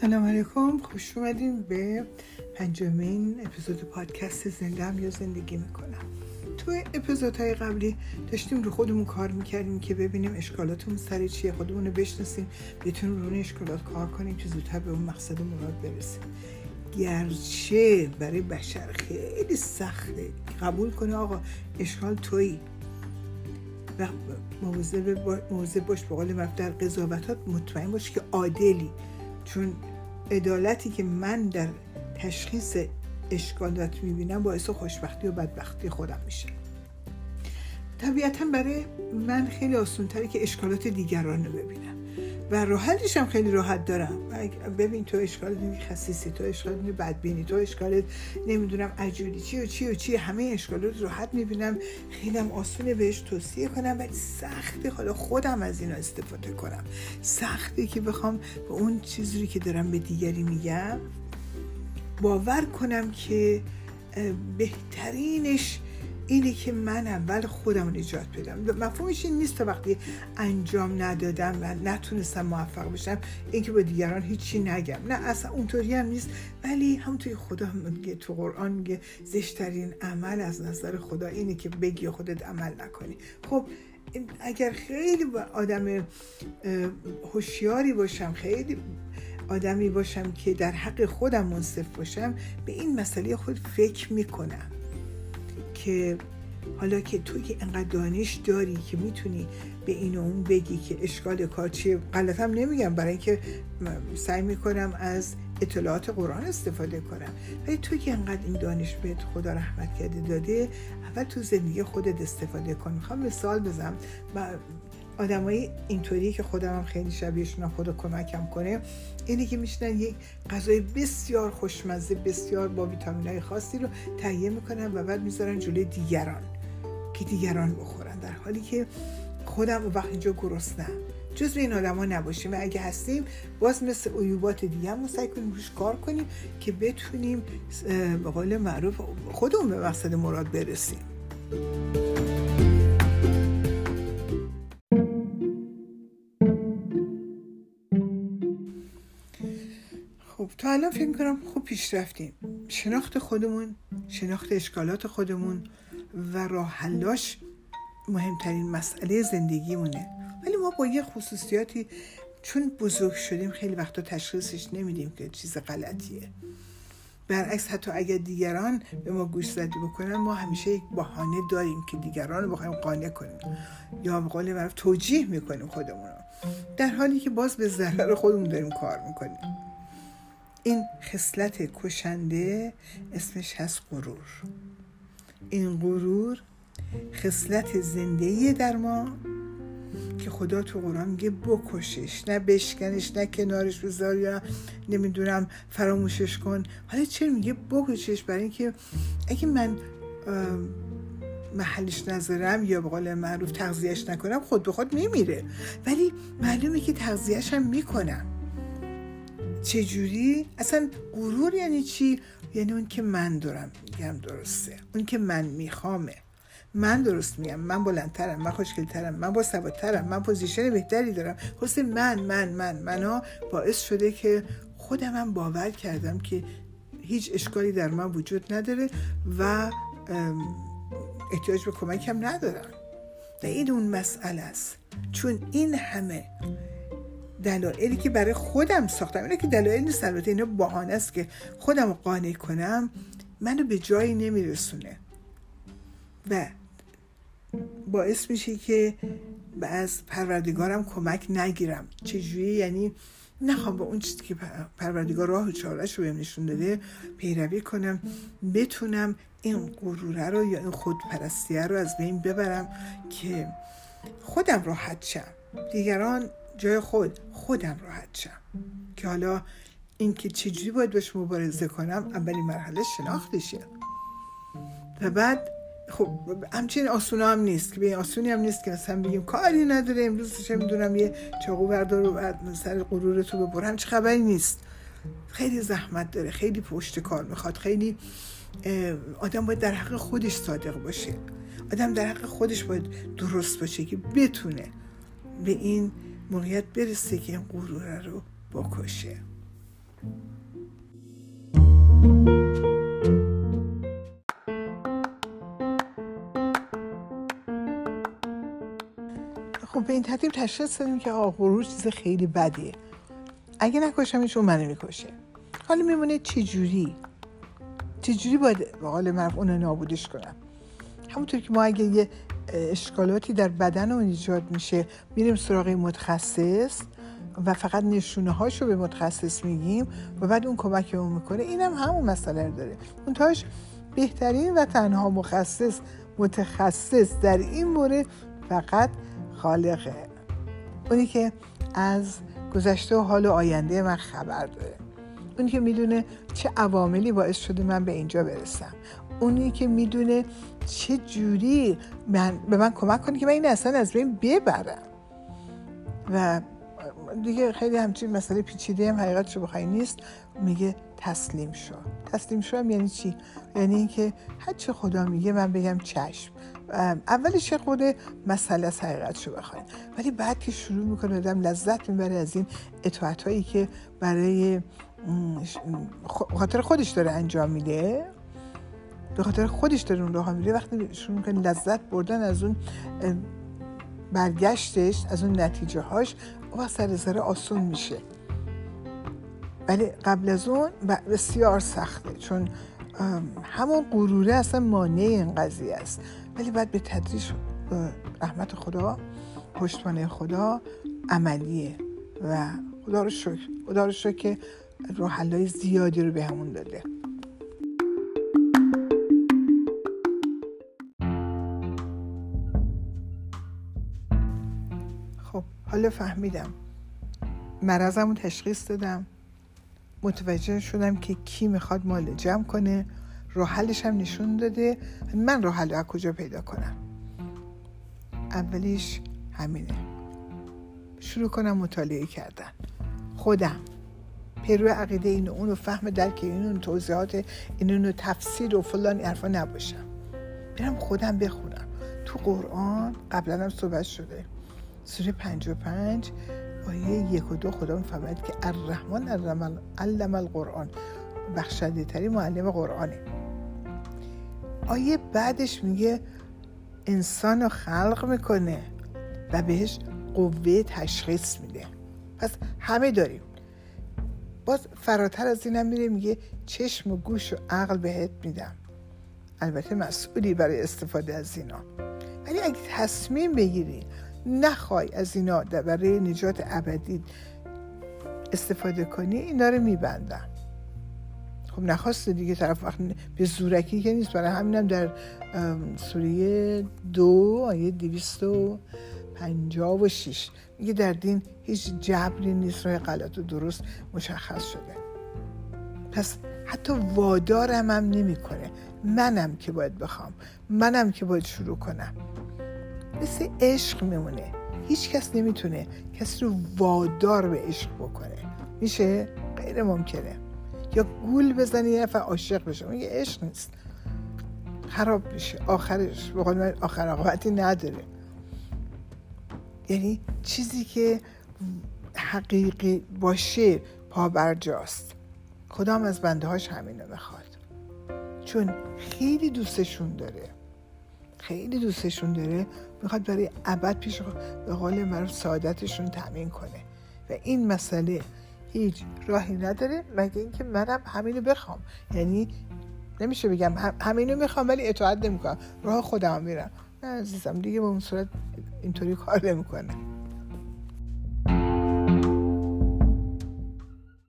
سلام علیکم. خوش اومدین به پنجمین اپیزود پادکست زنده یا زندگی می‌کنم. توی اپیزودهای قبلی داشتیم رو خودمون کار می‌کردیم که ببینیم اشکالاتمون سر چیه خودمون رو بشناسیم بتونیم رو اشکالات کار کنیم که زودتر به اون مقصد مراد برسیم. گرچه برای بشر خیلی سخته. قبول کنه آقا اشکال تویی. و موضع باش به قول در قضاوتات مطمئن باش که عادلی. چون عدالتی که من در تشخیص اشکالات می‌بینم باعث خوشبختی و بدبختی خودم میشه. طبیعتا برای من خیلی آسونتره که اشکالات دیگران رو ببینم. و راحتش هم خیلی راحت دارم. ببین تو اشکال نمی خصیصی تو اشکال نمی بدبینی تو اشکالت نمی‌دونم عجولی چی و چی و چی همه اشکالات راحت می‌بینم. خیلی هم آسونه بهش توصیه کنم ولی سختی حالا خودم از اینا استفاده کنم. سختی که بخوام به اون چیزی که دارم به دیگری میگم باور کنم که بهترینش اینه که من اول خودم نجات بدم مفهومش این نیست تا وقتی انجام ندادم و نتونستم موفق بشم اینکه به دیگران هیچی نگم. نه اصلا اونطوری هم نیست. ولی همونطوری خدا میگه تو قرآن میگه زشترین عمل از نظر خدا اینه که بگی خودت عمل نکنی. خب اگر خیلی آدم هوشیاری باشم خیلی آدمی باشم که در حق خودم منصف باشم به این مسئله خود فکر می‌کنم. که حالا که تو که انقدر دانش داری که می‌تونی به این و اون بگی که اشکال کار چیه غلط هم نمیگم. برای اینکه سعی می‌کنم از اطلاعات قرآن استفاده کنم. ولی تو که انقدر این دانش بهت خدا رحمت کرده داده اول تو زندگی خودت استفاده کن. می‌خوام مثال بزنم. آدمای اینطوری که خودم هم خیلی شبیهشون خدا کمکم کنه اینه که میشنن یک غذای بسیار خوشمزه بسیار با ویتامین های خاصی رو تهیه می‌کنن و بعد می‌ذارن جلوی دیگران که دیگران بخورن. در حالی که خودم و وقت اینجا گرسنم جز این آدم ها نباشیم. و اگه هستیم باز مثل عیوبات دیگه هم سعی کنیم روش کار کنیم که بتونیم به قول معروف خودمون به مقصد مراد برسیم. تا الان فکر کنم خوب پیش رفتیم شناخت خودمون شناخت اشکالات خودمون و راه مهمترین مسئله زندگیمونه. ولی ما با یه خصوصیاتی چون بزرگ شدیم خیلی وقتا تشخیصش نمیدیم که چیز غلطیه. برعکس حتی اگر دیگران به ما گوش زدی بکنن ما همیشه یک بهانه داریم که دیگران رو بخوایم قانع کنیم. یا به قول معروف توجیه می‌کنیم خودمون رو. در حالی که باز به ضرر خودمون داریم کار می‌کنیم. این خصلت کشنده اسمش هست غرور. این غرور خصلت زنده در ما که خدا تو قرآن میگه بکشش نه بشکنش نه کنارش بذار یا نمی‌دونم فراموشش کن. حالا چرا میگه بکشش؟ برای اینکه اگه من محلش نذارم یا به قول معروف تغذیهش نکنم خود به خود میمیره ولی معلومه که تغذیهش هم می‌کنم. چجوری؟ اصلا غرور یعنی چی؟ یعنی اون که من دارم میگم درسته. اون که من میخوامه. من درست میگم. من بلندترم من خوشگلترم من با سوادترم من پوزیشن بهتری دارم. خصوص من من من. منا باعث شده که خودم هم باور کردم که هیچ اشکالی در من وجود نداره و احتیاج به کمکم ندارم. و این اون مسئله است. چون این همه دلایلی که برای خودم ساختم. اینه که دلایل نیست البته اینا بهانه است که خودم قانع کنم. منو به جایی نمیرسونه. و باعث میشه که از پروردگارم کمک نگیرم. چجوری؟ یعنی نخوام با اون چیزی که پروردگار راه و چارش رو بهم نشون داده پیروی کنم بتونم این غروره رو یا این خودپرستیه رو از بین ببرم که خودم راحت شم. دیگران جای خود خودم راحت شم. که حالا اینکه چجوری باید باش مبارزه کنم اولین مرحله شناختشه و بعد خب همچین آسون هم نیست که به آسونی هم نیست که مثلا بگیم کاری نداره امروز چه می‌دونم یه چاقو بردار و سر غرورتو ببر چه خبری نیست. خیلی زحمت داره خیلی پشت کار می‌خواد خیلی آدم باید در حق خودش صادق باشه. آدم در حق خودش باید درست باشه که بتونه به این موقعیت برسه که این غروره رو بکشه. خب به این ترتیب تشخیص دادیم که آقا غرور چیز خیلی بدیه. اگه نکشمش اون منو می‌کشه. حالا میمونه چجوری چجوری باید به قول معروف اونو نابودش کنم؟ همونطور که ما اگه یه اشکالاتی در بدن اون ایجاد میشه. میریم سراغ متخصص و فقط نشونه هاشو به متخصص میگیم و بعد اون کمک اون می‌کنه. اینم هم همون مسئله رو داره. تاش بهترین و تنها مخصص متخصص در این مورد فقط خالقه. اونی که از گذشته و حال و آینده من خبر داره. اونی که می‌دونه چه عواملی باعث شده من به اینجا برسم. اونی که می‌دونه چه جوری من به من کمک کنه که من این اصلا از بین ببرم. و دیگه خیلی همچین مسئله پیچیده هم حقیقتشو بخوای نیست. میگه تسلیم شو. تسلیم شو هم یعنی چی؟ یعنی اینکه هر چه خدا میگه من بگم چشم. اولش خود مسئله از حقیقتشو بخواین. ولی بعد که شروع می‌کنه آدم لذت می‌بره از این اطاعت هایی که برای خاطر خودش داره انجام میده. به خاطر خودش داره اون راه میره. وقتی شروع می‌کنه لذت بردن از اون برگشتش از اون نتیجه هاش و سر سر آسون میشه. ولی قبل از اون بسیار سخته. چون همون غروره اصلا مانع این قضیه است. ولی باید به تدریج رحمت خدا پشتوانه خدا عملیه و خدا رو شکر خدا رو شکر که روحلای زیادی رو به همون داده. خب حالا فهمیدم. مرضمو تشخیص دادم. متوجه شدم که کی می‌خواد مال جمع کنه. روحلش هم نشون داده. من روحل از کجا پیدا کنم؟ اولیش همینه. شروع کنم مطالعه کردن. خودم. پیرو عقیده این و اون فهم درک این توضیحات این و تفسیر و فلان حرفا نباشم. برم خودم بخونم. تو قرآن قبلا هم صحبت شده. سوره 55 آیه یک و دو خدا می‌فهمد که الرحمن علم القرآن. بخشنده تری معلم قرآنه. آیه بعدش میگه انسان رو خلق می‌کنه و بهش قوه تشخیص میده. پس همه داریم. باز فراتر از اینم میره میگه چشم و گوش و عقل بهت میدم. البته مسئولی برای استفاده از اینا. ولی اگه تصمیم بگیری نخوای از اینا برای نجات ابدی استفاده کنی اینا رو میبندن. خب نخواسته دیگه طرف وقت به زورکی که نیست. برای همینم در سوریه دو آیه دیویست و پنجاب و شیش میگه در دین هیچ جبری نیست راه غلط و درست مشخص شده. پس حتی وادارم هم نمی‌کنه. منم که باید بخوام. منم که باید شروع کنم. مثل عشق میمونه. هیچ کس نمی‌تونه کسی رو وادار به عشق بکنه. میشه؟ غیر ممکنه. یا گول بزنی یه نفر عاشق بشه. میگه عشق نیست. خراب میشه. آخرش. به من آخر عاقبتی نداره. یعنی چیزی که حقیقی باشه پابرجاست. خدام از بنده هاش همینو می‌خواد؟ چون خیلی دوستشون داره. خیلی دوستشون داره می‌خواد برای ابد پیش به قول معروف سعادتشون تامین کنه. و این مسئله هیچ راهی نداره مگه اینکه منم همینو بخوام. یعنی نمیشه بگم همینو می‌خوام ولی اطاعت نمی‌کنم. راه خودم میرم. نه عزیزم دیگه به اون صورت اینطوری کار نمی‌کنه.